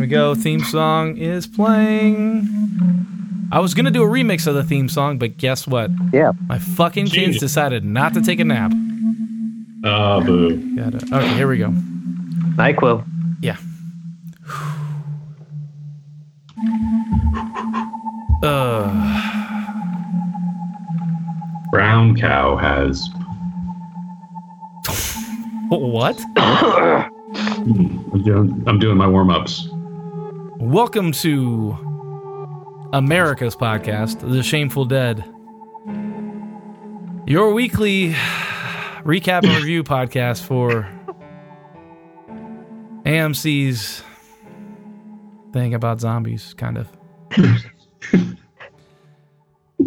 There we go. Theme song is playing. I was gonna do a remix of the theme song, but guess what? Yeah. My fucking kids decided not to take a nap. Oh, boo. Got it. Okay, here we go. NyQuil. Yeah. Uh, Brown cow has. what? I'm doing, I'm doing my warm ups. Welcome to America's podcast, The Shameful Dead. Your weekly recap and review podcast for AMC's thing about zombies, kind of.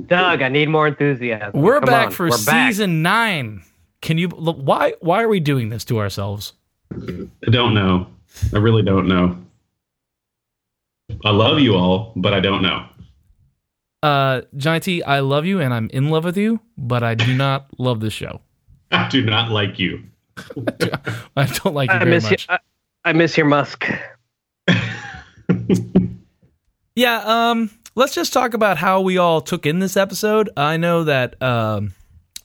Doug, I need more enthusiasm. We're Come back on, for we're back. season nine. Can you? look, Why? Why are we doing this to ourselves? I don't know. I really don't know. I love you all, but I don't know. Uh, Johnny T, I love you and I'm in love with you, but I do not love this show. I do not like you. I don't like you I very miss you. I, I miss your Musk. Yeah, um, let's just talk about how we all took in this episode. I know that um,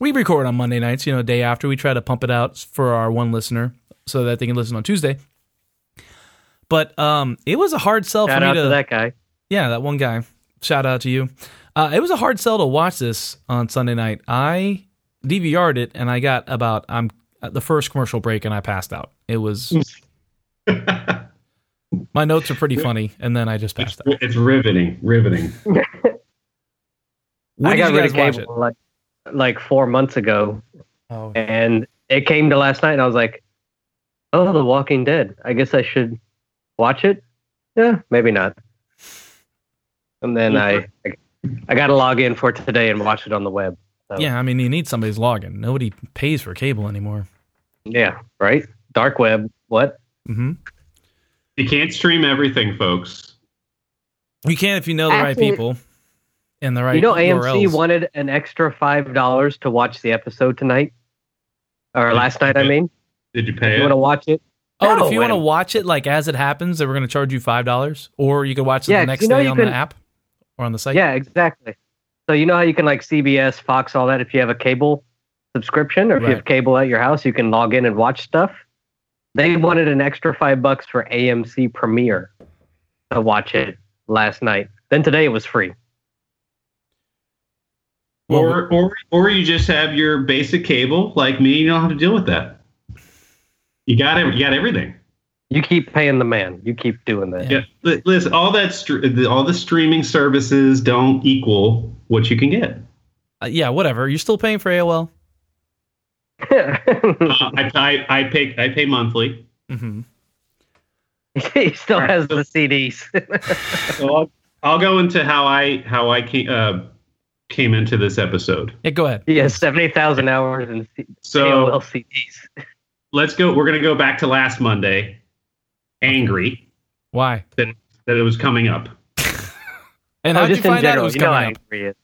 we record on Monday nights, you know, day after. We try to pump it out for our one listener so that they can listen on Tuesday. But um, it was a hard sell Shout for me to, to that guy. yeah, that one guy. Shout out to you. Uh, it was a hard sell to watch this on Sunday night. I DVR'd it and I got about I'm at the first commercial break and I passed out. It was my notes are pretty funny, and then I just It's, passed out. it's riveting, riveting. I got rid of cable like, like four months ago, Oh, and it came to last night, and I was like, "Oh, The Walking Dead. I guess I should watch it." Yeah, maybe not. And then I, I, I got to log in for today and watch it on the web. So, yeah. I mean, you need somebody's login. Nobody pays for cable anymore. yeah, right. Dark web. What? Mm-hmm. You can't stream everything, folks. You can if you know the right people and the right. you know, AMC URLs. wanted an extra five dollars to watch the episode tonight, or last night. I mean, Did you pay you want to watch it? Oh, No, if you want to watch it like as it happens, they were going to charge you five dollars, or you could watch it Yeah, the 'cause next you know day on can- the app or on the site. Yeah, exactly. So you know how you can like CBS, Fox, all that. If you have a cable subscription, or if you have cable at your house, you can log in and watch stuff. They wanted an extra five bucks for AMC Premiere to watch it last night. Then today it was free. Or, or, or you just have your basic cable, like me. You don't have to deal with that. You got it. You got everything. You keep paying the man. You keep doing that. Yeah. Yeah, listen. All that, str- the- all the streaming services don't equal what you can get. Uh, yeah, whatever. You're still paying for AOL. Uh, I, I, I pay, I pay monthly. hmm he still has the CDs. So I'll, I'll go into how I, how I came, uh, came into this episode. Yeah, go ahead. Yeah, has seventy thousand hours in C- So AOL CDs. let's go. We're gonna go back to last Monday. Angry Why? that it was coming up. And Oh, how'd you just in find out it was you know coming how up? angry.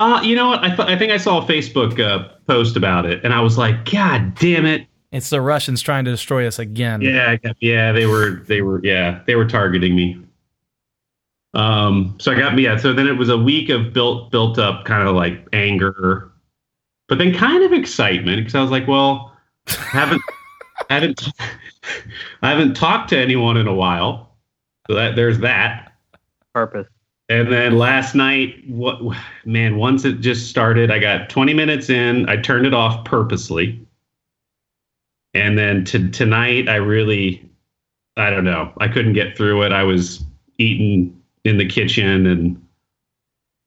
Uh, you know what? I, th- I think I saw a Facebook uh, post about it, and I was like, God damn it! It's the Russians trying to destroy us again. Yeah, yeah, they were, they were, yeah, they were targeting me. Um, so I got me. yeah. So then it was a week of built, built up kind of like anger, but then kind of excitement because I was like, well, haven't, haven't, I haven't talked to anyone in a while. So that there's that. Purpose. And then last night, what man? Once it just started, I got 20 minutes in. I turned it off purposely. And then to tonight, I really, I don't know. I couldn't get through it. I was eating in the kitchen and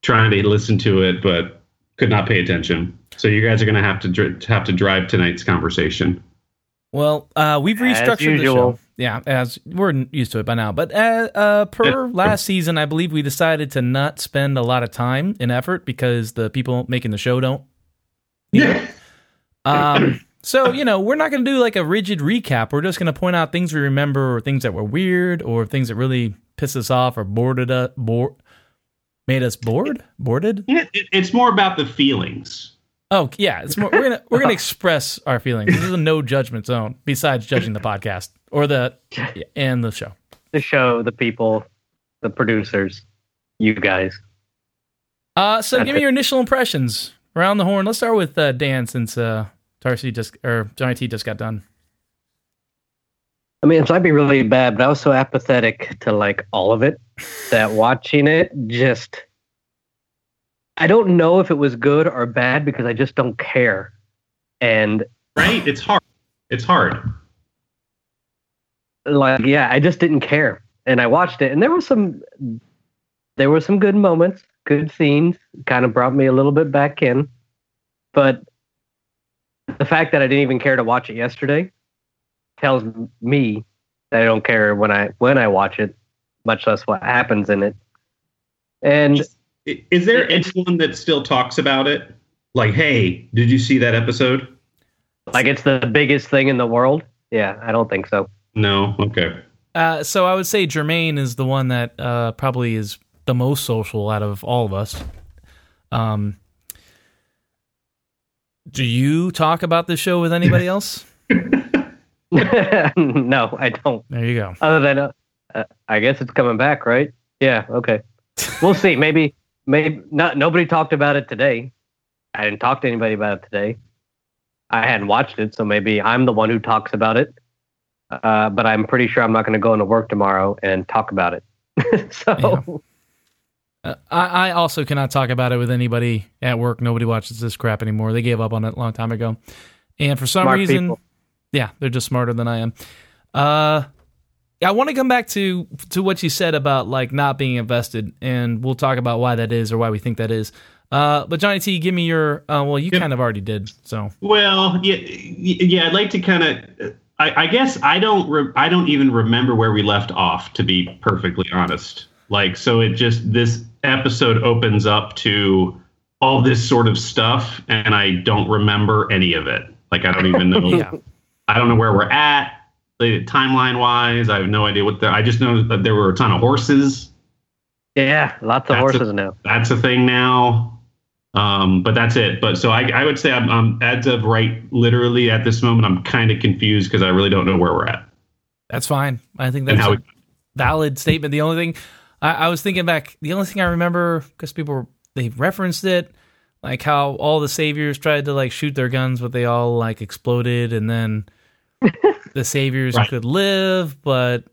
trying to listen to it, but could not pay attention. So you guys are going to have to dr- have to drive tonight's conversation. Well, uh, we've restructured the show. Yeah, as we're used to it by now. But uh, uh, per last season, I believe we decided to not spend a lot of time and effort because the people making the show don't. Yeah. Um, so you know, we're not going to do like a rigid recap. We're just going to point out things we remember, or things that were weird, or things that really pissed us off, or bored us, bored, made us bored, boarded. It, it- it's more about the feelings. Oh yeah, it's more. We're gonna we're gonna express our feelings. This is a no judgment zone. Besides judging the podcast or the and the show. the show, the people, the producers, you guys. Uh, so That's give me your initial impressions around the horn. Let's start with uh, Dan since uh, Tarsi just or Johnny T just got done. I mean, it might be really bad, but I was so apathetic to like all of it that watching it just. I don't know if it was good or bad because I just don't care. And Right? It's hard. It's hard. like yeah i just didn't care and i watched it and there was some there were some good moments good scenes kind of brought me a little bit back in but the fact that i didn't even care to watch it yesterday tells me that i don't care when i when i watch it much less what happens in it and I- Is there It's- anyone that still talks about it? Like, hey, did you see that episode? like it's the biggest thing in the world yeah i don't think so No. Okay. Uh, so I would say Jermaine is the one that uh, probably is the most social out of all of us. Um, do you talk about this show with anybody else? no i don't There you go. Other than, uh, uh, I guess it's coming back, right? Yeah. Okay. We'll see. Maybe, maybe not. Nobody talked about it today. I didn't talk to anybody about it today. I hadn't watched it, so maybe I'm the one who talks about it. Uh, but I'm pretty sure I'm not going to go into work tomorrow and talk about it. so Uh, I, I also cannot talk about it with anybody at work. Nobody watches this crap anymore. They gave up on it a long time ago. And for some Smart reason, people. yeah, they're just smarter than I am. Uh, I want to come back to to what you said about like not being invested, and we'll talk about why that is or why we think that is. Uh, but Johnny T, give me your. Uh, well, you Yep. kind of already did. So Well, yeah, yeah. I'd like to kind of. I, I guess I don't. Re- I don't even remember where we left off. To be perfectly honest, like so, it just this episode opens up to all this sort of stuff, and I don't remember any of it. Like I don't even know. yeah, I don't know where we're at, like, timeline wise. I have no idea what the. I just know that there were a ton of horses. yeah, lots of That's a- horses now. That's a thing now. Um, but that's it. But so I, I would say I'm, I'm as of right, literally at this moment, I'm kind of confused because I really don't know where we're at that's fine. I think that's a we, valid statement. The only thing I, I was thinking back, the only thing I remember because people were, they referenced it, like how all the saviors tried to like shoot their guns, but they all like exploded, and then the saviors Right. could live, but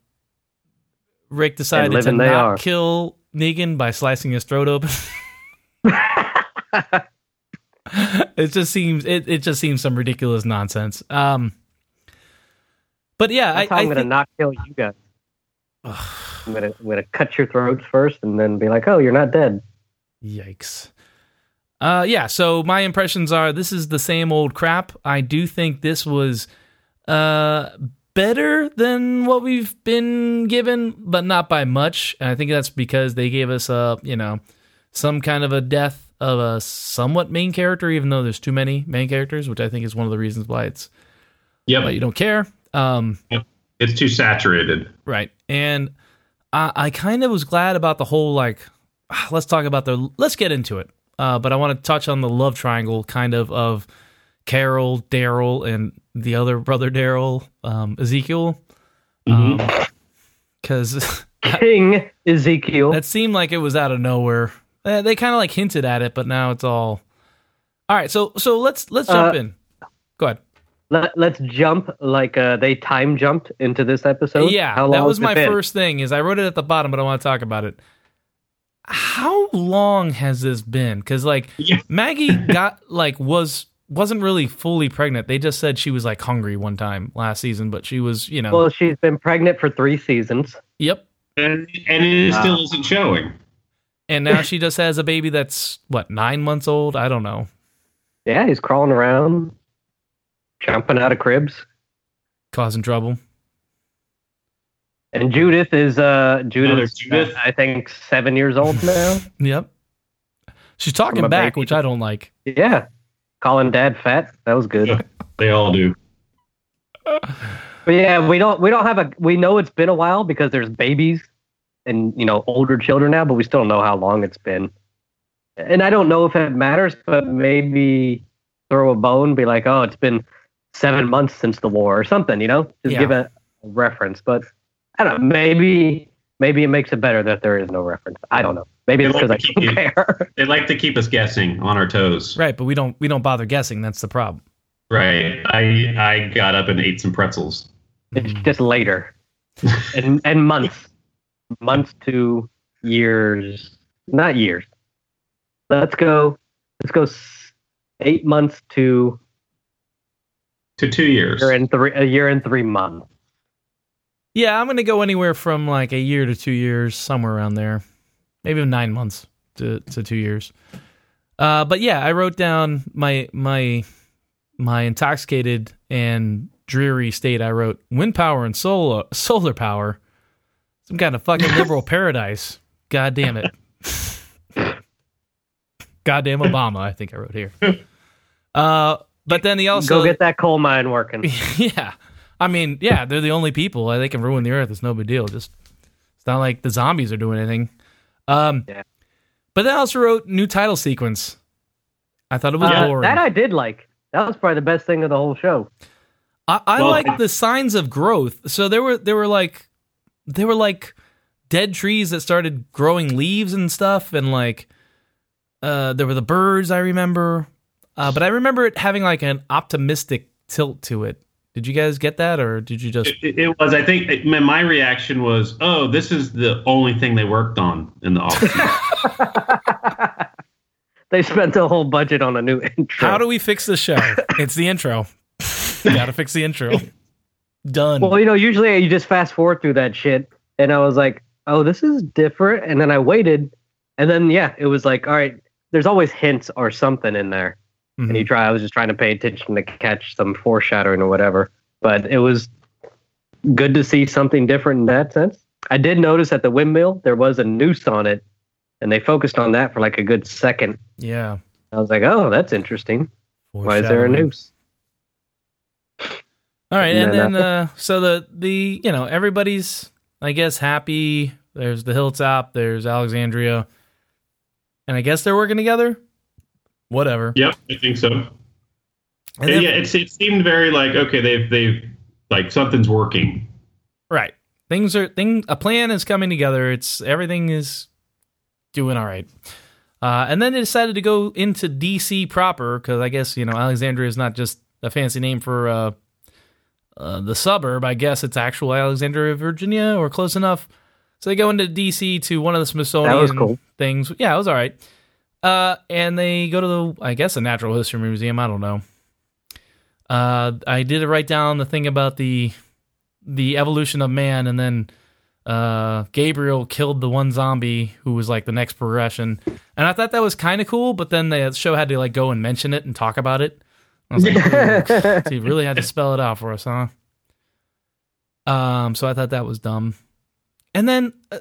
Rick decided to not are. kill Negan by slicing his throat open. it just seems it, it just seems some ridiculous nonsense. Um, but yeah, That's I, how I I'm going to think- not kill you guys. I'm to I'm to cut your throats first and then be like, "Oh, you're not dead." Yikes. Uh, yeah, so my impressions are this is the same old crap. I do think this was uh, better than what we've been given, but not by much. And I think that's because they gave us a, you know, some kind of a death of a somewhat main character, even though there's too many main characters, which I think is one of the reasons why it's yeah, yep, you don't care. Um, it's too saturated. Right. And I, I kind of was glad about the whole like let's talk about the let's get into it. Uh, but I want to touch on the love triangle kind of of Carol, Daryl, and the other brother Daryl, um, Ezekiel. Because King Ezekiel. that seemed like it was out of nowhere. Eh, They kind of like hinted at it, but now it's all. All right, so so let's let's jump Uh, in. Go ahead. Let, let's jump like uh, they time jumped into this episode. Yeah, How that was my been? first thing. Is I wrote it at the bottom, but I want to talk about it. How long has this been? Because like. Maggie got like was wasn't really fully pregnant. They just said she was like hungry one time last season, but she was you know Well, she's been pregnant for three seasons. yep. And, and it Wow. still isn't showing. And now she just has a baby that's what nine months old. I don't know. Yeah, he's crawling around, jumping out of cribs. Causing trouble. And Judith is uh Judith, Another Judith? I think seven years old now. Yep. She's talking back, baby. which I don't like. yeah, calling dad fat. That was good. Yeah. They all do. But yeah, we don't we don't have a we know it's been a while because there's babies and you know older children now, but we still don't know how long it's been. And I don't know if it matters, but maybe throw a bone, be like, oh, it's been seven months since the war or something, you know, just Yeah. give a reference. But I don't know. Maybe maybe it makes it better that there is no reference. I don't know. Maybe They it's like because I don't you- care. They like to keep us guessing on our toes. Right, but we don't we don't bother guessing. That's the problem. Right. I I got up and ate some pretzels. It's just later, and and months, months to years, not years. Let's go. Let's go. Eight months to To two years. year and three. A year and three months. Yeah, I'm gonna go anywhere from like a year to two years, somewhere around there, maybe nine months to, to two years. Uh, but yeah, I wrote down my my my intoxicated and dreary state. I wrote wind power and solar solar power, some kind of fucking liberal paradise. God damn it. Goddamn Obama, I think I wrote here. Uh, but then he also go get that coal mine working. yeah. I mean, yeah, they're the only people. They can ruin the earth. It's no big deal. Just it's not like the zombies are doing anything. Um, Yeah. But then I also wrote new title sequence. I thought it was Uh, boring. that I did like. That was probably the best thing of the whole show. I, I Well, like the signs of growth. So there were there were like there were like dead trees that started growing leaves and stuff, and like uh, there were the birds. I remember, uh, but I remember it having like an optimistic tilt to it. Did you guys get that, or did you just? It, it- it was. I think it, my- my reaction was, "Oh, this is the only thing they worked on in the office." They spent the whole budget on a new intro. How do we fix the show? it's the intro. You Got to fix the intro. Done. well, you know, usually you just fast forward through that shit, and I was like, "Oh, this is different." And then I waited, and then yeah, it was like, "All right." There's always hints or something in there, and Mhm. you try. I was just trying to pay attention to catch some foreshadowing or whatever, but it was good to see something different in that sense. I did notice at the windmill there was a noose on it, and they focused on that for like a good second. yeah. I was like, "Oh, that's interesting. Why is there a noose?" All right, And and then, then uh, so the the you know everybody's I guess happy. There's the hilltop. There's Alexandria, and I guess they're working together. Whatever. yep, I think so. And yeah, then- it's, it seemed very like okay, they've they've like something's working. Right. Things are thing a plan is coming together. It's everything is doing all right. Uh, and then they decided to go into DC proper because I guess you know Alexandria is not just a fancy name for uh, uh, the suburb. I guess it's actual Alexandria, Virginia, or close enough. So they go into DC to one of the Smithsonian That was cool. things. Yeah, it was all right. Uh, and they go to the I guess a natural history museum. I don't know. Uh, I did write down the thing about the the evolution of man, and then uh, Gabriel killed the one zombie who was like the next progression, and I thought that was kind of cool. But then the show had to like go and mention it and talk about it. I was like, so you really had to spell it out for us, huh? Um, so I thought that was dumb. And then, uh,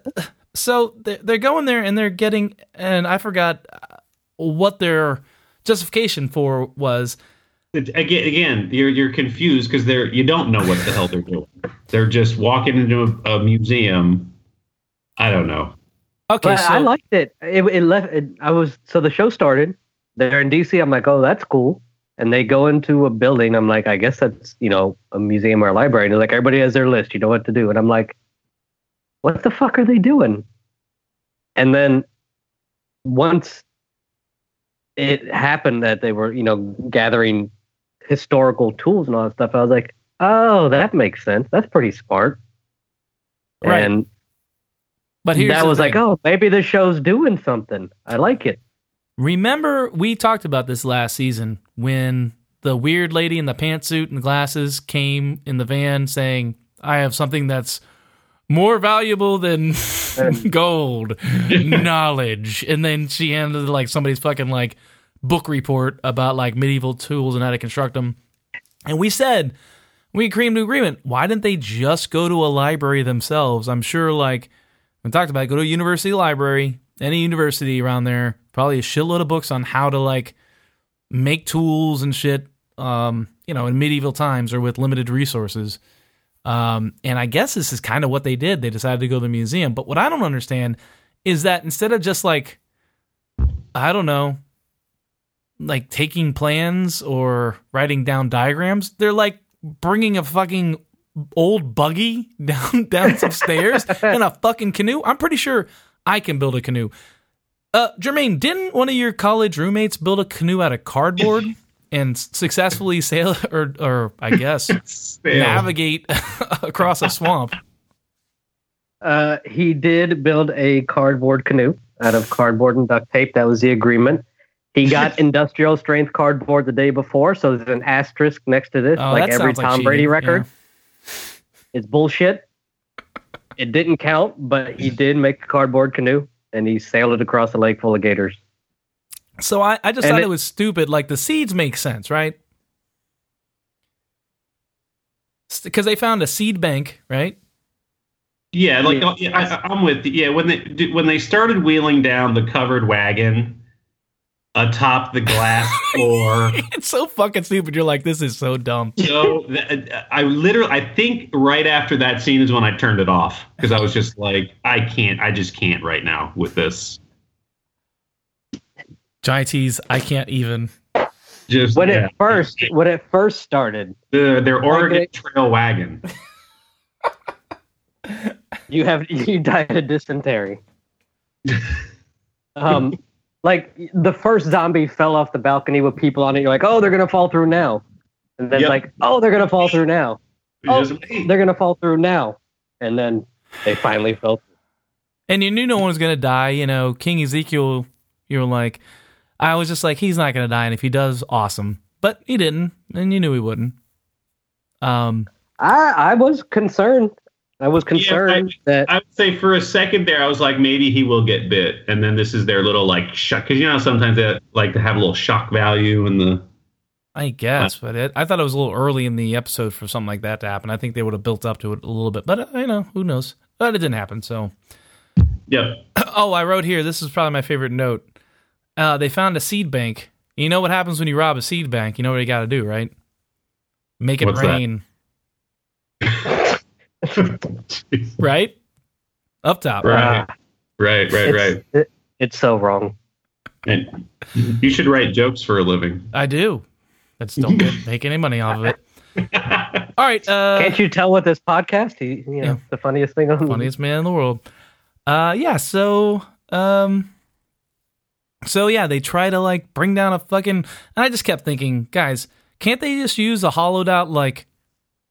so they're, they're going there and they're getting, and I forgot what their justification for was. Again, again, you're you're confused because they're you don't know what the hell they're doing. They're just walking into a, a museum. I don't know. Okay, so I liked it. It, it left. It, I was so the show started. They're in DC. I'm like, oh, that's cool. And they go into a building. I'm like, I guess that's you know a museum or a library. And they're like, everybody has their list. You know what to do. And I'm like, what the fuck are they doing? And then once it happened that they were you know gathering historical tools and all that stuff, I was like, oh, that makes sense. That's pretty smart. Right. And but here's that the was like, oh, maybe the show's doing something. I like it. Remember, we talked about this last season when the weird lady in the pantsuit and glasses came in the van saying, I have something that's more valuable than gold, knowledge. And then she handed like somebody's fucking like book report about like medieval tools and how to construct them. And we said, we came to agreement. Why didn't they just go to a library themselves? I'm sure, like, we talked about, it, go to a university library, any university around there, probably a shitload of books on how to like make tools and shit. Um, you know, in medieval times or with limited resources. Um, and I guess this is kind of what they did. They decided to go to the museum. But what I don't understand is that instead of just like, I don't know, like taking plans or writing down diagrams, they're like bringing a fucking old buggy down down some stairs in a fucking canoe. I'm pretty sure I can build a canoe. Uh, Jermaine, didn't one of your college roommates build a canoe out of cardboard and successfully sail, or or I guess navigate across a swamp? Uh, he did build a cardboard canoe out of cardboard and duct tape. That was the agreement. He got industrial strength cardboard the day before, so there's an asterisk next to this, Oh, like every sounds like Tom Brady cheating, record. It's bullshit. It didn't count, but he did make a cardboard canoe, and he sailed it across a lake full of gators. So I, I just And thought it, it- was stupid. Like the seeds make sense, right? Because they found a seed bank, right? Yeah, like Yeah. I, I'm with yeah. When they when they started wheeling down the covered wagon atop the glass floor, it's so fucking stupid. You're like, this is so dumb. so th- I literally I think right after that scene is when I turned it off because I was just like I can't I just can't right now with this. Giants, I can't even. Just When yeah. it first, when it first started, the, their Oregon it- Trail wagon. you have you died of dysentery. um, like the first zombie fell off the balcony with people on it. You're like, oh, they're gonna fall through now, and then Yep. like, oh, they're gonna fall through now. Oh, they're gonna fall through now, and then they finally fell. through. And you knew no one was gonna die. You know, King Ezekiel. You were like, I was just like, he's not gonna die, and if he does, awesome. But he didn't, and you knew he wouldn't. Um, I I was concerned. I was Yeah, concerned that I would say for a second there, I was like, maybe he will get bit, and then this is their little like shock because you know sometimes they like to have a little shock value in the. I guess, but it, I thought it was a little early in the episode for something like that to happen. I think they would have built up to it a little bit, but uh, you know, who knows? But it didn't happen. So, Yep. oh, I wrote here. This is probably my favorite note. Uh, they found a seed bank. You know what happens when you rob a seed bank? You know what you got to do, right? Make it What's rain, right? Up top. Right. ah, Right, right, right. it's, it- it's so wrong. And you should write jokes for a living. I do. I just don't get, make any money off of it. All right. Uh, Can't you tell with this podcast? He, you know, Yeah. the funniest thing on funniest man in the world. Uh, yeah. So, um, so yeah, they try to like bring down a fucking, and I just kept thinking, guys, can't they just use a hollowed out like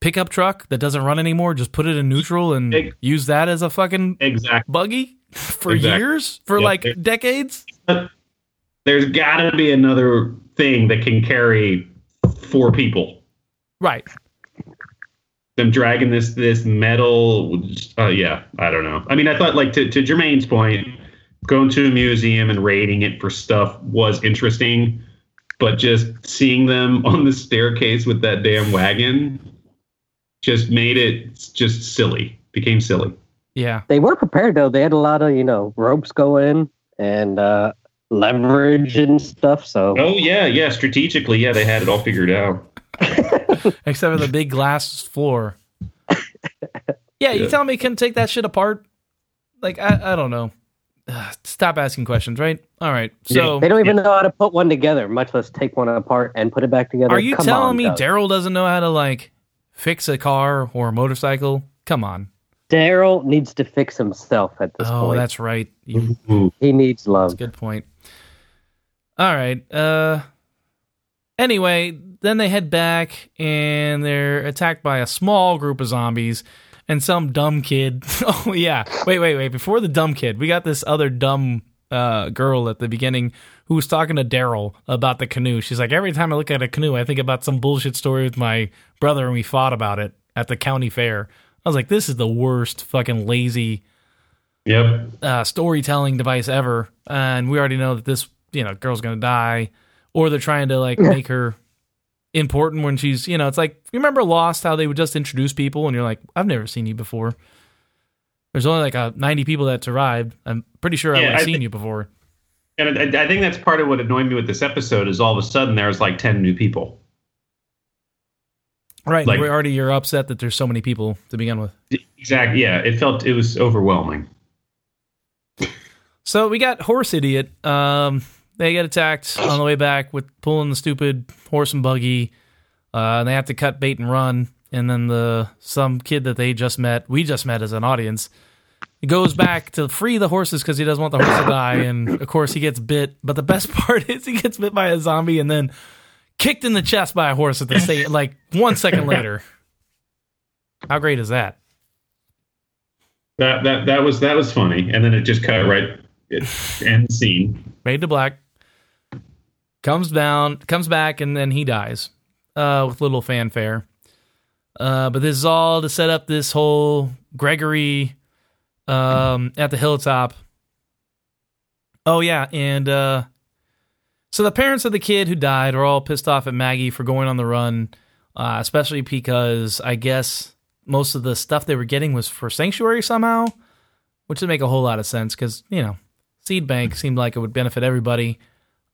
pickup truck that doesn't run anymore? Just put it in neutral and use that as a fucking exactly. buggy for Exactly. years, for Yeah. like decades. There's got to be another thing that can carry four people. Right. Them dragging this this metal. Uh, yeah, I don't know. I mean, I thought like to to Jermaine's point, going to a museum and raiding it for stuff was interesting, but just seeing them on the staircase with that damn wagon just made it just silly. Became silly. Yeah. they were prepared though. They had a lot of you know ropes going and uh, leverage and stuff. So Oh yeah, yeah. Strategically, yeah, they had it all figured out. Except for the big glass floor. Yeah, you Yeah. tell me can take that shit apart? Like I, I don't know. Ugh, stop asking questions, right? All right. So they don't even know how to put one together, much less take one apart and put it back together. are you Come telling on, me Doug. Daryl doesn't know how to like fix a car or a motorcycle? Come on. Daryl needs to fix himself at this Oh, point. Oh, that's right. You, He needs love. That's a good point. All right. Uh anyway, then they head back and they're attacked by a small group of zombies and some dumb kid. Oh yeah. Wait, wait, wait. Before the dumb kid, we got this other dumb uh girl at the beginning who was talking to Daryl about the canoe. She's like, every time I look at a canoe, I think about some bullshit story with my brother and we fought about it at the county fair. I was like, this is the worst fucking lazy Yep. uh, storytelling device ever, and we already know that this you know girl's gonna die, or they're trying to like make her important when she's you know it's like you remember Lost how they would just introduce people and you're like I've never seen you before. There's only like a 90 people that survived. I'm pretty sure I Yeah, would have I seen you before. And I, I think that's part of what annoyed me with this episode is all of a sudden there's like ten new people. Right, like- we're already you're upset that there's so many people to begin with. Exactly. Yeah, it felt it was overwhelming. So we got horse idiot. Um, they get attacked on the way back with pulling the stupid horse and buggy. Uh, and they have to cut bait and run. and then the some kid that they just met, we just met as an audience, goes back to free the horses because he doesn't want the horse to die, and of course he gets bit. But the best part is he gets bit by a zombie and then kicked in the chest by a horse at the same like one second later. How great is that? That that that was that was funny, and then it just cut right it, end scene. Made to black. Comes down, comes back, and then he dies uh, with little fanfare. Uh, but this is all to set up this whole Gregory um, at the hilltop. Oh yeah, and uh, so the parents of the kid who died are all pissed off at Maggie for going on the run, uh, especially because I guess most of the stuff they were getting was for Sanctuary somehow, which would make a whole lot of sense because you know Seed Bank seemed like it would benefit everybody.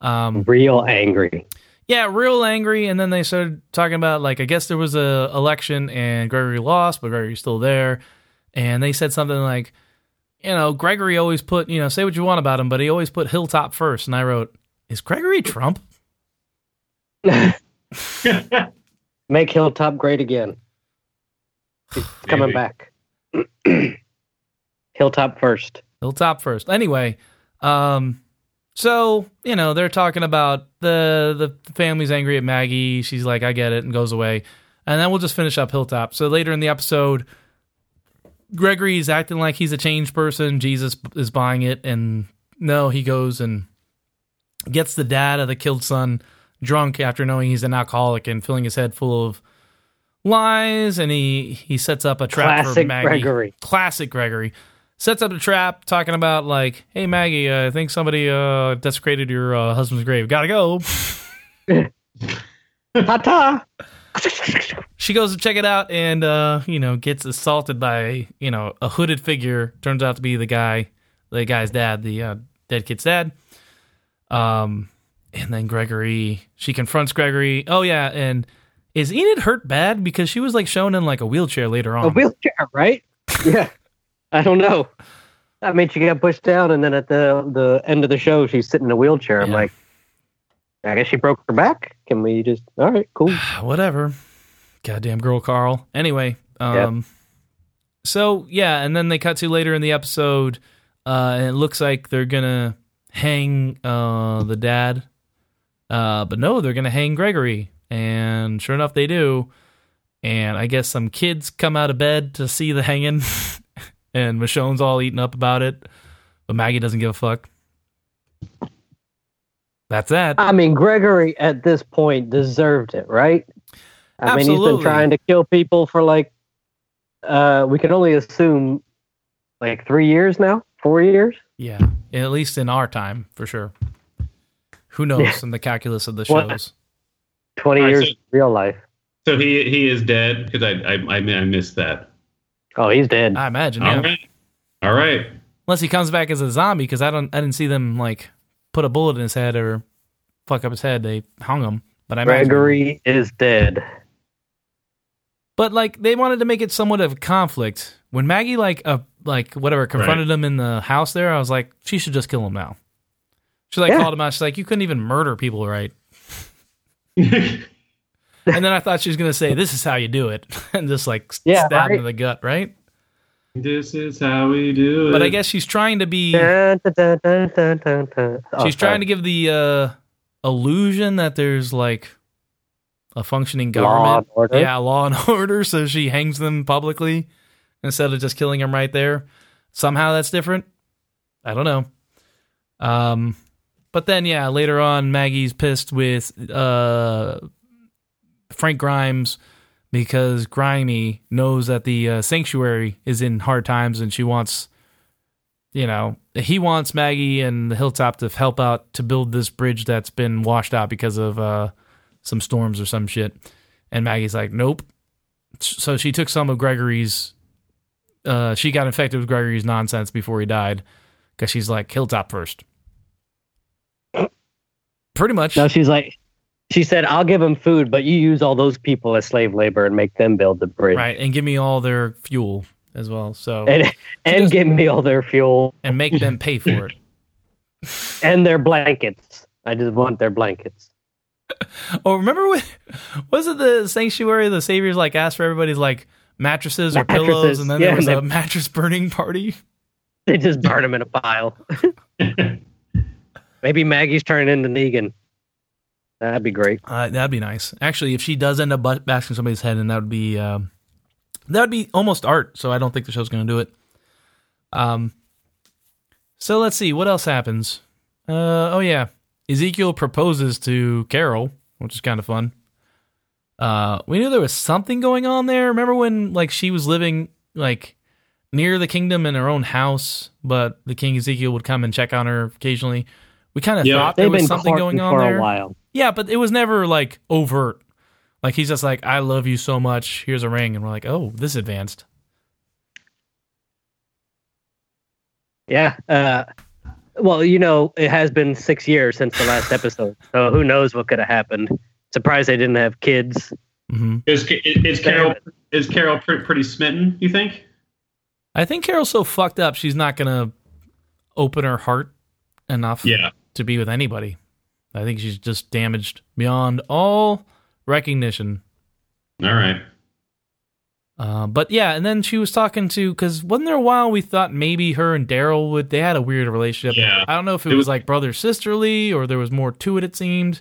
Um, Real angry. yeah, real angry, and then they started talking about like I guess there was a election and Gregory lost, but Gregory's still there, and they said something like, you know, Gregory always put you know say what you want about him, but he always put Hilltop first, and I wrote, is Gregory Trump? Make Hilltop great again. He's coming back. Hilltop first. Hilltop first. Anyway, um, so you know they're talking about the the family's angry at Maggie. She's like, "I get it," and goes away. And then we'll just finish up Hilltop. So later in the episode, Gregory's acting like he's a changed person. Jesus is buying it, and no, he goes and gets the dad of the killed son drunk after knowing he's an alcoholic and filling his head full of lies. And he he sets up a trap for Classic Maggie. Gregory. Classic Gregory sets up a trap talking about like, "Hey Maggie, uh, I think somebody uh, desecrated your uh, husband's grave. Gotta go." Ta ta. she goes to check it out and uh, you know gets assaulted by you know a hooded figure. Turns out to be the guy, the guy's dad, the uh, dead kid's dad. Um, and then Gregory, she confronts Gregory. Oh yeah, and is Enid hurt bad because she was like shown in like a wheelchair later on? A wheelchair, right? Yeah. I don't know. I mean, she got pushed down, and then at the the end of the show, she's sitting in a wheelchair. I'm Yeah. like, I guess she broke her back. Can we just? All right, cool. whatever. Goddamn girl, Carl. Anyway, um, so yeah, and then they cut to later in the episode, uh, and it looks like they're gonna hang uh the dad, uh, but no, they're gonna hang Gregory, and sure enough, they do. And I guess some kids come out of bed to see the hanging, and Michonne's all eaten up about it, but Maggie doesn't give a fuck. That's that. I mean, Gregory at this point deserved it, right? I mean, he's been trying to kill people for like, uh, we can only assume like three years now, four years. Yeah, at least in our time, for sure. Who knows in the calculus of the What- shows? 20 All right, years so- real life. So he he is dead because I, I I I missed that. Oh, he's dead. I imagine, All yeah. right, all right. Unless he comes back as a zombie, because I don't, I didn't see them like put a bullet in his head or fuck up his head. They hung him, but I imagine. Gregory is dead. But like they wanted to make it somewhat of a conflict. When Maggie like uh like whatever confronted him in the house there, I was like, she should just kill him now. She like Yeah. called him out. She's like, you couldn't even murder people, right? And then I thought she was gonna say, "This is how you do it," and just like Yeah, stab right? in the gut, right? this is how we do it. But I guess she's trying to be. Dun, dun, dun, dun, dun, dun, dun. Oh, she's trying to give the uh, illusion that there's like a functioning Law government. and order. Yeah, law and order. So she hangs them publicly instead of just killing them right there. Somehow that's different. I don't know. Um, but then yeah, later on, Maggie's pissed with uh Frank Grimes because Grimy knows that the uh, sanctuary is in hard times and she wants you know, he wants Maggie and the Hilltop to help out to build this bridge that's been washed out because of uh, some storms or some shit. And Maggie's like, nope. So she took some of Gregory's. Uh, she got infected with Gregory's nonsense before he died because she's like, Hilltop first. Pretty much. No, she's like, she said, I'll give them food, but you use all those people as slave labor and make them build the bridge. Right. And give me all their fuel as well. So, And, and just- give me all their fuel and make them pay for it. and their blankets. I just want their blankets. oh, remember when was it the sanctuary? The saviors like asked for everybody's like mattresses or Mattresses, pillows, and then yeah, there was and a mattress burning party. They just burn them in a pile. Maybe Maggie's turning into Negan. That'd be great. Uh, that'd be nice. Actually, if she does end up bu- bashing somebody's head, and that would be um, that would be almost art. So I don't think the show's going to do it. Um. So let's see what else happens. Uh oh yeah, Ezekiel proposes to Carol, which is kind of fun. Uh, we knew there was something going on there. Remember when like she was living like near the kingdom in her own house, but the king Ezekiel would come and check on her occasionally. We kind of Yeah. thought there They've was been something going on for there. a while. Yeah, but it was never like overt. Like he's just like, I love you so much. Here's a ring, and we're like, oh, this advanced. Yeah. Uh, well, you know, it has been six years since the last episode, so who knows what could have happened. Surprised they didn't have kids. hmm Is, is Carol is Carol pre- pretty smitten? You think? I think Carol's so fucked up, she's not gonna open her heart enough Yeah. to be with anybody. I think she's just damaged beyond all recognition. All right. Uh, but yeah, and then she was talking to because wasn't there a while we thought maybe her and Daryl would they had a weird relationship. Yeah. I don't know if it, It was, was- like brother sisterly or there was more to it. It seemed.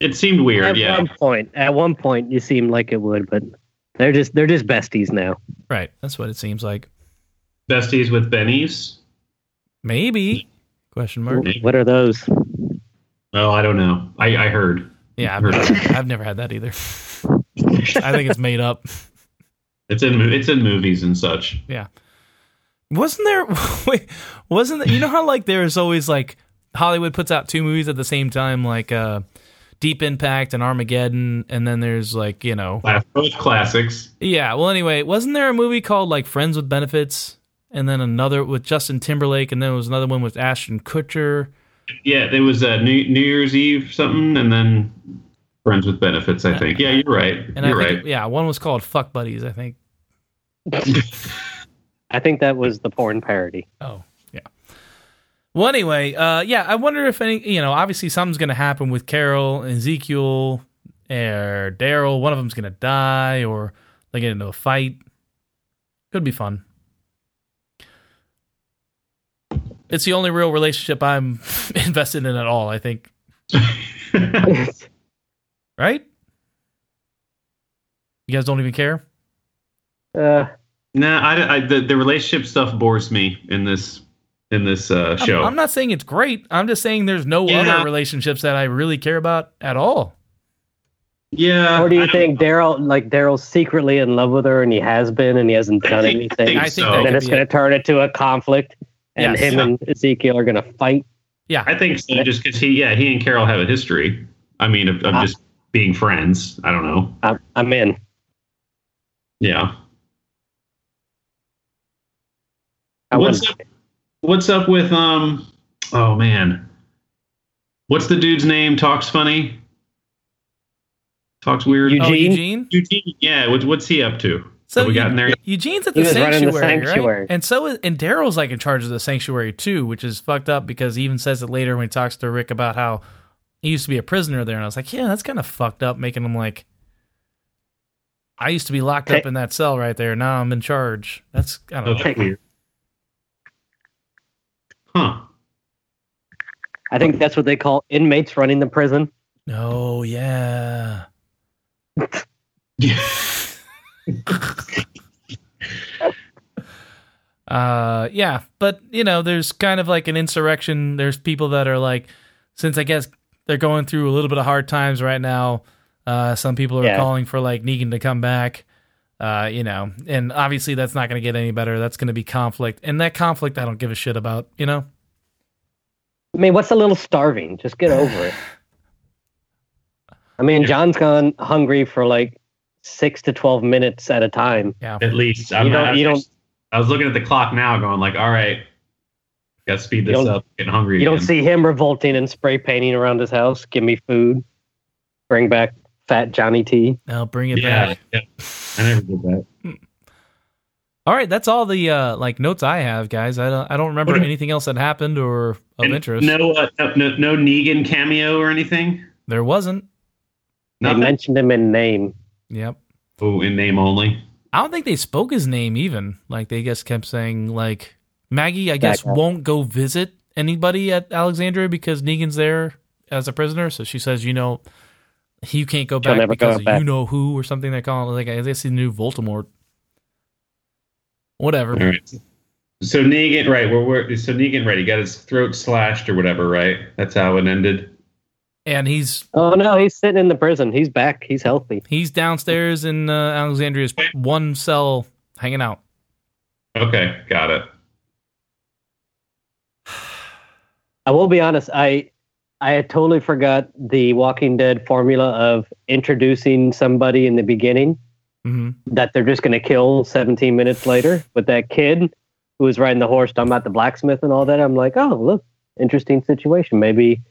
It seemed weird. At yeah. one point, at one point, you seemed like it would, but they're just they're just besties now. Right, that's what it seems like. Besties with bennies. Maybe question mark. What are those? Oh, I don't know. I, I heard. Yeah, I've never, I've never had that either. I think it's made up. It's in it's in movies and such. Yeah. Wasn't there? Wait, wasn't there, you know how like there's always like Hollywood puts out two movies at the same time, like uh, Deep Impact and Armageddon, and then there's like you know, Both classics. yeah. Well, anyway, wasn't there a movie called like Friends with Benefits, and then another with Justin Timberlake, and then there was another one with Ashton Kutcher. Yeah, there was uh, New New Year's Eve something, and then Friends with Benefits. I think. Yeah, you're right. And you're I think, right. yeah, one was called Fuck Buddies, I think. I think that was the porn parody. Oh, yeah. Well, anyway, uh, yeah, I wonder if any, you know, obviously something's going to happen with Carol, Ezekiel, or Daryl. One of them's going to die, or they get into a fight. Could be fun. It's the only real relationship I'm invested in at all, I think. Right? You guys don't even care? uh, nah, I, I, the the relationship stuff bores me in this in this uh, I'm- show. I'm, not saying it's great. I'm just saying there's no Yeah. other relationships that I really care about at all. yeah. or do you don't- think Daryl, like Daryl's secretly in love with her, and he has been, and he hasn't done think- anything? think I think so. that and then it's going to turn into a conflict, and Yes. him and Ezekiel are going to fight. Yeah. I think so, just because he, yeah, he and Carol have a history. I mean, of, of Uh, just being friends. I don't know. I'm, I'm in. Yeah. I What's wouldn't- up? What's up with um? Oh man, what's the dude's name? Talks funny. Talks weird. Eugene? Oh, Eugene? Eugene. Yeah. What's what's he up to? So Have we Eu- gotten there? Eugene's at the was running the sanctuary, sanctuary. right? And so is, and Daryl's like in charge of the sanctuary too, which is fucked up because he even says it later when he talks to Rick about how he used to be a prisoner there, and I was like, yeah, that's kind of fucked up, making him like. I used to be locked up in that cell right there. Now I'm in charge. That's I Oh, don't know. that's weird. Huh. I think that's what they call inmates running the prison. Oh yeah. Yeah. Uh, yeah, but you know, there's kind of like an insurrection. There's people that are like, since I guess they're going through a little bit of hard times right now. Uh, some people are Yeah. calling for like Negan to come back. Uh, you know, and obviously that's not going to get any better. That's going to be conflict, and that conflict I don't give a shit about. You know, I mean, what's a little starving? Just get over it. I mean, John's gone hungry for like six to twelve minutes at a time. yeah. At least I'm You don't- not, you don't- I was looking at the clock now, going like, all right, got to speed this up. Getting hungry. You don't see him revolting and spray painting around his house. Give me food. Bring back fat Johnny T. Now bring it Yeah, back. yeah. I never did that. All right, that's all the uh like notes I have, guys. I don't I don't remember anything else that happened or of And interest. No, uh, no, no, no Negan cameo or anything. There wasn't. They mentioned him in name. Yep. Oh, in name only. I don't think they spoke his name even. Like they just kept saying like Maggie, I guess Back won't go visit anybody at Alexandria because Negan's there as a prisoner. So she says, you know, he can't go She'll back never go because back. you know who or something. They call it like I guess he knew Voldemort. Whatever. All right. So Negan, right? We're, we're so Negan, right? He got his throat slashed or whatever, right? That's how it ended. And he's Oh no, he's sitting in the prison. He's back. He's healthy. he's downstairs in uh, Alexandria's one cell hanging out. Okay, got it. I will be honest. I I had totally forgot the Walking Dead formula of introducing somebody in the beginning hmm that they're just going to kill 17 minutes later with that kid who was riding the horse talking about the blacksmith and all that. I'm like, oh look, interesting situation. Maybe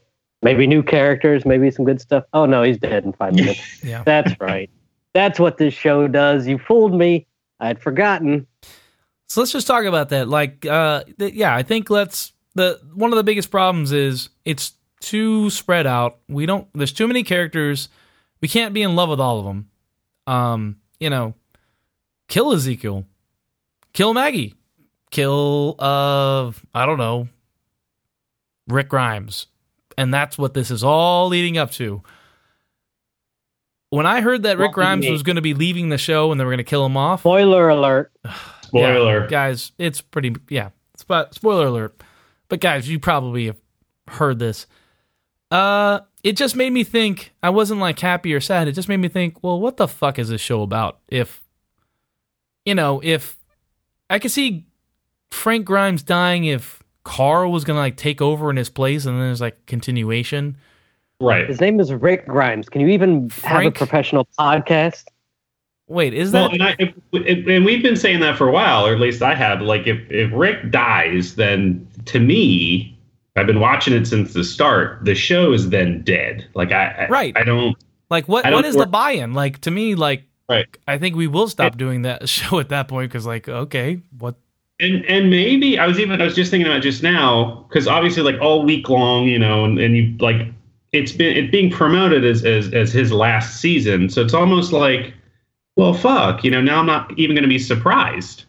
maybe new characters, maybe some good stuff. Oh no, he's dead in five minutes. Yeah. That's right. That's what this show does. You fooled me. I'd forgotten. So let's just talk about that. Like, uh, th- yeah, I think let's the one of the biggest problems is it's too spread out. We don't. There's too many characters. We can't be in love with all of them. Um, you know, kill Ezekiel, kill Maggie, kill uh, I don't know, Rick Grimes, and that's what this is all leading up to. When I heard that Rick What do Grimes was going to be leaving the show and they were going to kill him off, Spoiler alert. Spoiler. yeah, guys, it's pretty. Yeah, spo- spoiler alert. But guys, you probably have heard this. Uh, it just made me think. I wasn't like happy or sad. It just made me think. Well, what the fuck is this show about? If you know, if I could see Frank Grimes dying, if Carl was gonna like take over in his place, and then there's like continuation. Right. His name is Rick Grimes. Can you even have a professional podcast? Wait, is Well, that and I if, if, and we've been saying that for a while, or at least I have. Like, if if Rick dies, then to me, I've been watching it since the start. The show is then dead. Like, I, I Right. I don't. like what? Don't What is the buy-in? Like to me, like Right. I think we will stop doing that show at that point because, like, okay, what? And and maybe I was even I was just thinking about just now because obviously like all week long, you know, and, and you like it's been it being promoted as, as as his last season, so it's almost like, well, fuck, you know, now I'm not even going to be surprised.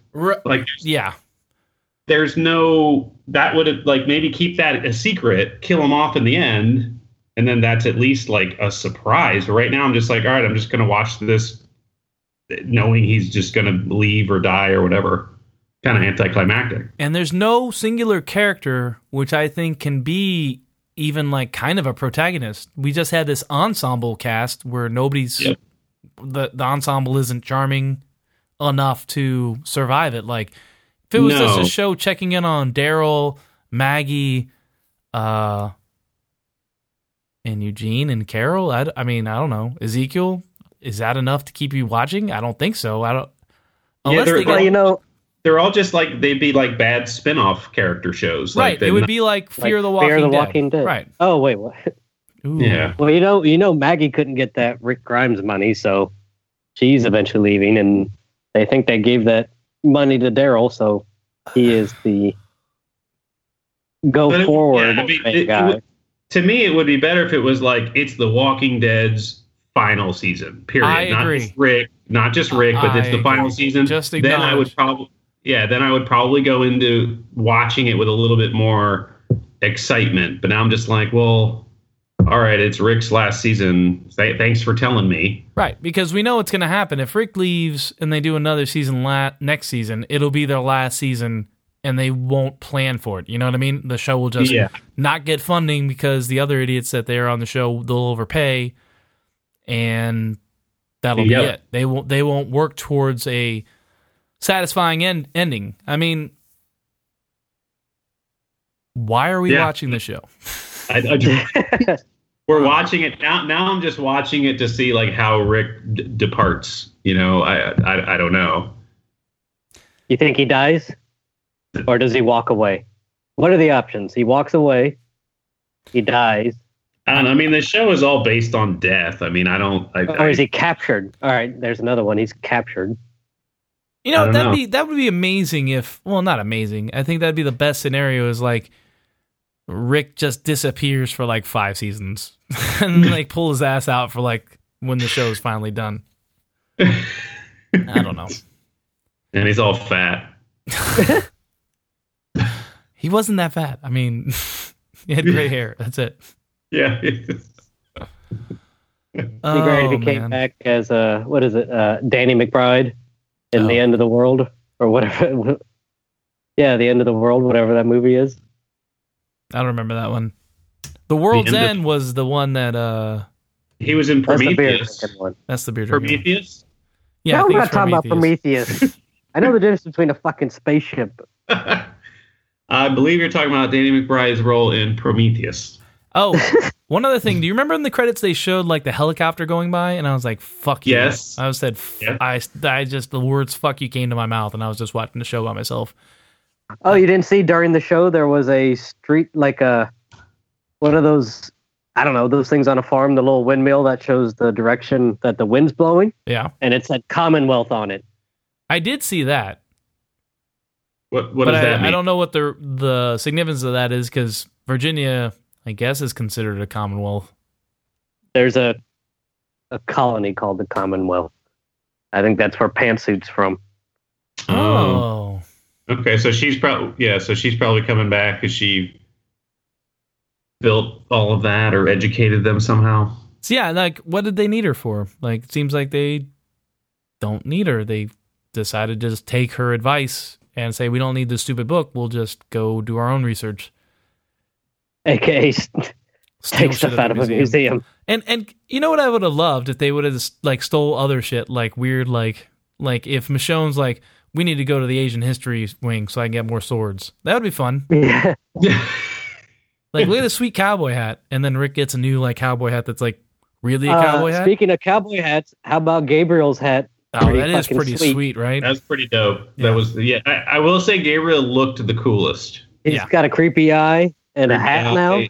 Like, yeah, there's no that would have like maybe keep that a secret, kill him off in the end, and then that's at least like a surprise. But right now, I'm just like, all right, I'm just going to watch this, knowing he's just going to leave or die or whatever. Kind of anticlimactic. and there's no singular character which I think can be even like kind of a protagonist. We just had this ensemble cast where nobody's Yep. the the ensemble isn't charming enough to survive it. Like if it was just a show checking in on Daryl, Maggie, uh, and Eugene and Carol, I, I mean, I don't know Ezekiel. Is that enough to keep you watching? I don't think so. I don't. Yeah, Unless they're- they Well, get you know, They're all just like they'd be like bad spin-off character shows. right, Like it would be like Fear like the Walking Fear the Dead. Walking Dead. Right. Oh wait, what? Ooh. Yeah. Well, you know, you know, Maggie couldn't get that Rick Grimes money, so she's eventually leaving, and they think they gave that money to Daryl, so he is the go But it- forward yeah, I mean, main it- it would- to me, it would be better if it was like it's The Walking Dead's final season. Period. I not agree. just Rick, not just Rick, but it's I the final agree. season. Just then I would probably, yeah, then I would probably go into watching it with a little bit more excitement. But now I'm just like, well, all right, it's Rick's last season. Th- thanks for telling me. Right, because we know what's going to happen. If Rick leaves and they do another season la- next season, it'll be their last season and they won't plan for it. You know what I mean? The show will just Yeah. not get funding because the other idiots that they're on the show they'll overpay and that'll Yep. be it. They won't they won't work towards a satisfying end- ending. I mean, why are we Yeah. watching the show? I, I just, we're watching it now. Now I'm just watching it to see like how Rick d- departs. You know, I, I I don't know. You think he dies, or does he walk away? What are the options? He walks away, he dies, I don't know. I mean, the show is all based on death. I mean, I don't. I, or is he captured? All right, there's another one. He's captured. You know, that'd know. be that would be amazing if well, not amazing. I think that'd be the best scenario is like Rick just disappears for like five seasons and like pull his ass out for like when the show's finally done. I don't know. And he's all fat. He wasn't that fat. I mean, he had gray hair. That's it. Yeah. Be great Oh, if he came man. back as uh, what is it, uh, Danny McBride in Oh. the end of the world or whatever. yeah, the end of the world, whatever that movie is. I don't remember that one. The World's end of- was the one that uh he was in That's the beer Prometheus. one. that's the beer drinking one. Prometheus? Yeah, I no, I'm not talking about Prometheus. Prometheus. I know the difference between a fucking spaceship. I believe you're talking about Danny McBride's role in Prometheus. Oh, one other thing. Mm-hmm. Do you remember in the credits they showed like the helicopter going by, and I was like, "Fuck you." Yes. I said, f- Yeah. I, I just the words "fuck you" came to my mouth, and I was just watching the show by myself. Oh, you didn't see during the show there was a street like a one of those I don't know those things on a farm, the little windmill that shows the direction that the wind's blowing, Yeah, and it said Commonwealth on it. I did see that, What what but does I, that mean? I don't know what the the significance of that is because Virginia, I guess, is considered a Commonwealth. There's a a colony called the Commonwealth. I think that's where pantsuits from. Oh. Oh, Okay, so she's probably yeah, so she's probably coming back because she built all of that or educated them somehow. so yeah, like what did they need her for? Like, it seems like they don't need her. They decided to just take her advice and say, "We don't need this stupid book. We'll just go do our own research." AKA Steal take stuff out of a museum. And and you know what I would have loved if they would have like stole other shit like weird like like if Michonne's like we need to go to the Asian history wing so I can get more swords. That would be fun. Yeah. Like look at the sweet cowboy hat, and then Rick gets a new like cowboy hat that's like really a Uh, cowboy hat. Speaking of cowboy hats, how about Gabriel's hat? Oh, pretty that is pretty sweet. sweet, right? That's pretty dope. Yeah. That was yeah. I, I will say Gabriel looked the coolest. He's Yeah. got a creepy eye and a hat now.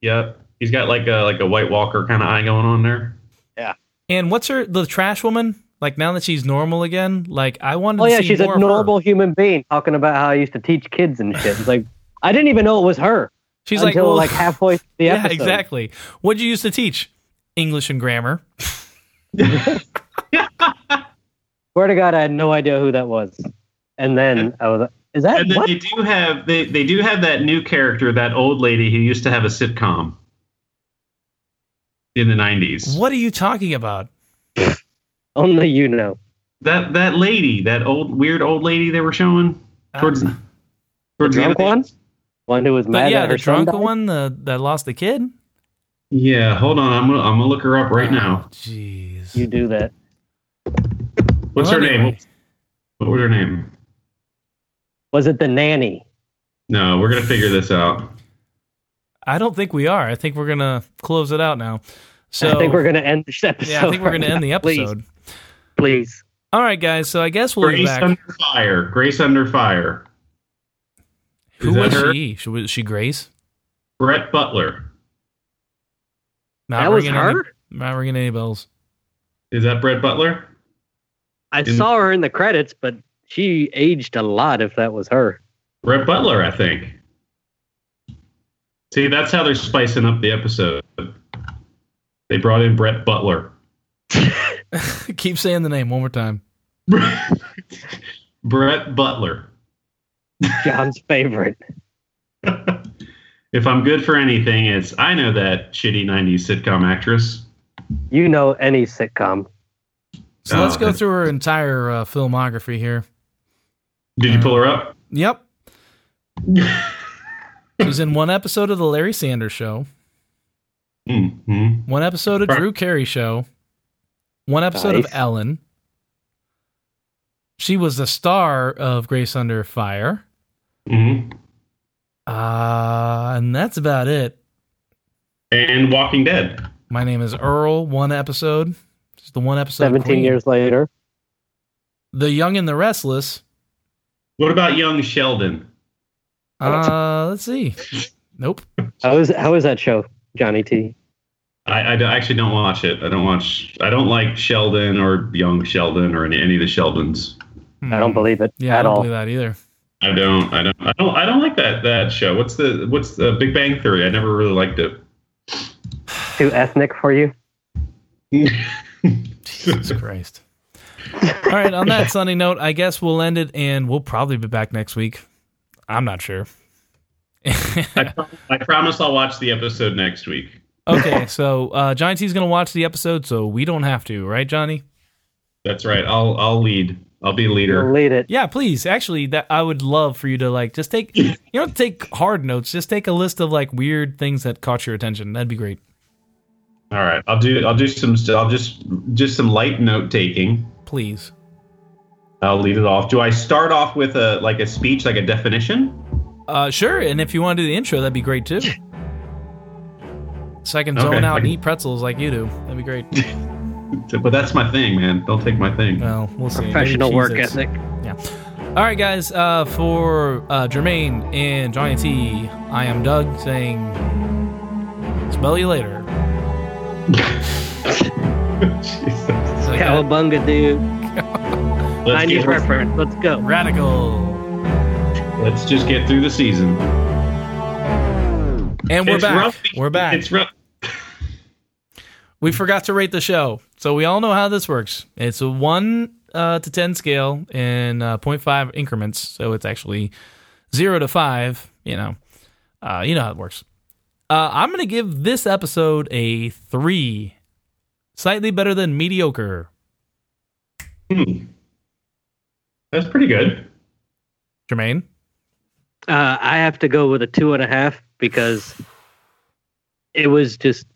Yep. He's got like a like a White Walker kind of eye going on there. Yeah. And what's her the trash woman? Like now that she's normal again, like I wanted Oh to yeah, see she's more a of her. normal human being talking about how I used to teach kids and shit. It's like I didn't even know it was her She's like, until well, like halfway through the episode. yeah, episode. exactly. What'd you used to teach? English and grammar. Swear to God, I had no idea who that was. And then I was like, "Is that And then what?" they do have they they do have that new character, that old lady who used to have a sitcom in the nineties. What are you talking about? Only you know. That that lady, that old weird old lady they were showing towards Uh, towards the Drunk the- one, one who was the- mad yeah, that her the son drunk one, the that lost the kid. Yeah, hold on. I'm gonna I'm gonna look her up right now. Oh, Jeez. You do that. What's Well, her anyway. name? What was her name? Was it the nanny? No, we're gonna figure this out. I don't think we are. I think we're gonna close it out now. So I think we're gonna end this episode. yeah, I think we're gonna end the now. Please, episode. please. All right, guys. So I guess we'll be Grace back. under fire. Grace under fire. Who Is that was her? she? she? Was she Grace? Brett Butler. Not that was ringing her. Any, not ringing any bells. Is that Brett Butler? I In- saw her in the credits, but she aged a lot. If that was her. Brett Butler, I think. See, that's how they're spicing up the episode. They brought in Brett Butler. Keep saying the name one more time. Brett Butler. John's favorite. if I'm good for anything, it's I know that shitty 90s sitcom actress. You know any sitcom. So let's Oh, go through her entire uh, filmography here. Did you pull her up? Yep. She was in one episode of the Larry Sanders Show, hmm one episode of Drew Carey Show, one episode of Ellen. She was the star of Grace Under Fire. hmm Uh, and that's about it. And Walking Dead. My name is Earl, one episode. Just the one episode. Seventeen years later. The Young and the Restless. What about young Sheldon? Uh, let's see. Nope. How is how is that show, Johnny T? I, I don't- actually don't watch it. I don't watch. I don't like Sheldon or young Sheldon or any, any of the Sheldons. I don't believe it Hmm. Yeah, I don't all. believe that either. I don't. I don't. I don't. I don't like that that show. What's the What's the Big Bang Theory? I never really liked it. Too ethnic for you? Jesus Christ. All right, on that sunny note, I guess we'll end it and we'll probably be back next week. I'm not sure. I, pro- I promise I'll watch the episode next week. okay, so uh, Johnny T's going to watch the episode, so we don't have to, right, Johnny? That's right. I'll I'll lead. I'll be leader. You'll lead it. Yeah, please. Actually, that I would love for you to like just take. You don't take hard notes. Just take a list of like weird things that caught your attention. That'd be great. All right. I'll do. I'll do some. I'll just just some light note taking. Please. I'll lead it off. Do I start off with a like a speech, like a definition? Uh, sure. And if you want to do the intro, that'd be great too. So I can zone Okay, out I and eat pretzels like you do. That'd be great. But that's my thing, man. Don't take my thing. Well, we'll see. Professional work Cheez-Its. ethic. All right, guys. Uh, for uh, Jermaine and Johnny T, I am Doug saying, "Smell you later." Jesus. So Cowabunga, dude. Let's, 90s get, reference. Let's go. radical, let's just get through the season. and we're It's back. rough. We're back. It's rough. we forgot to rate the show, so we all know how this works. It's a one uh, to ten scale in uh, 0.5 increments, so it's actually zero to five. You know, uh, you know how it works. Uh, I'm gonna give this episode a three, slightly better than mediocre. Hmm. That's pretty good. Jermaine, Uh, I have to go with a two and a half because it was just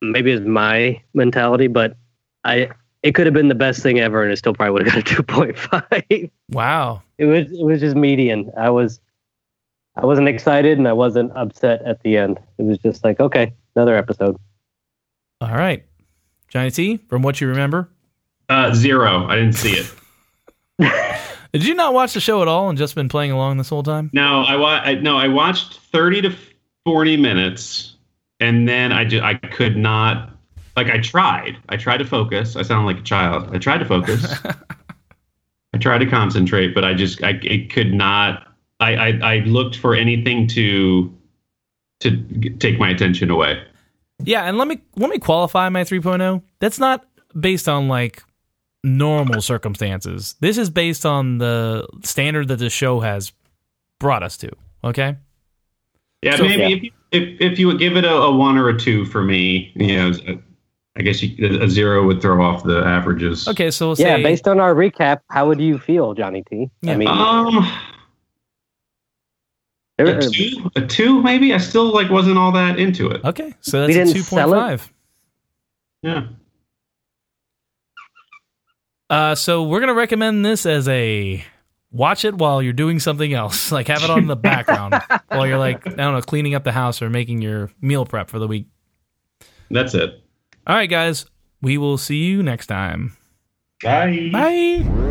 maybe it's my mentality, but I it could have been the best thing ever, and it still probably would have got a two point five. Wow! it was it was just median. I was I wasn't excited and I wasn't upset at the end. It was just like okay, another episode. all right, Johnny T. From what you remember, Uh, zero. I didn't see it. did you not watch the show at all and just been playing along this whole time? No, I, wa- I no, I watched thirty to forty minutes, and then I just I could not. Like I tried. I tried to focus. I sound like a child. I tried to focus. I tried to concentrate, but I just I it could not. I I, I looked for anything to to take my attention away. Yeah, and let me let me qualify my 3.0. That's not based on like normal circumstances. This is based on the standard that the show has brought us to. Okay. Yeah, So- maybe Yeah. if you, if if you would give it a, a one or a two for me, you know, I guess you, a zero would throw off the averages. Okay, so we'll Yeah, say based on our recap, how would you feel, Johnny T? Yeah. I mean, Um, there- a two, a two, maybe. I still like wasn't all that into it. okay, so We that's a didn't sell it? 2.5. Yeah. Uh, so we're gonna recommend this as a watch it while you're doing something else, like have it on in the background while you're like I don't know cleaning up the house or making your meal prep for the week. That's it. All right, guys, we will see you next time. Bye. Bye.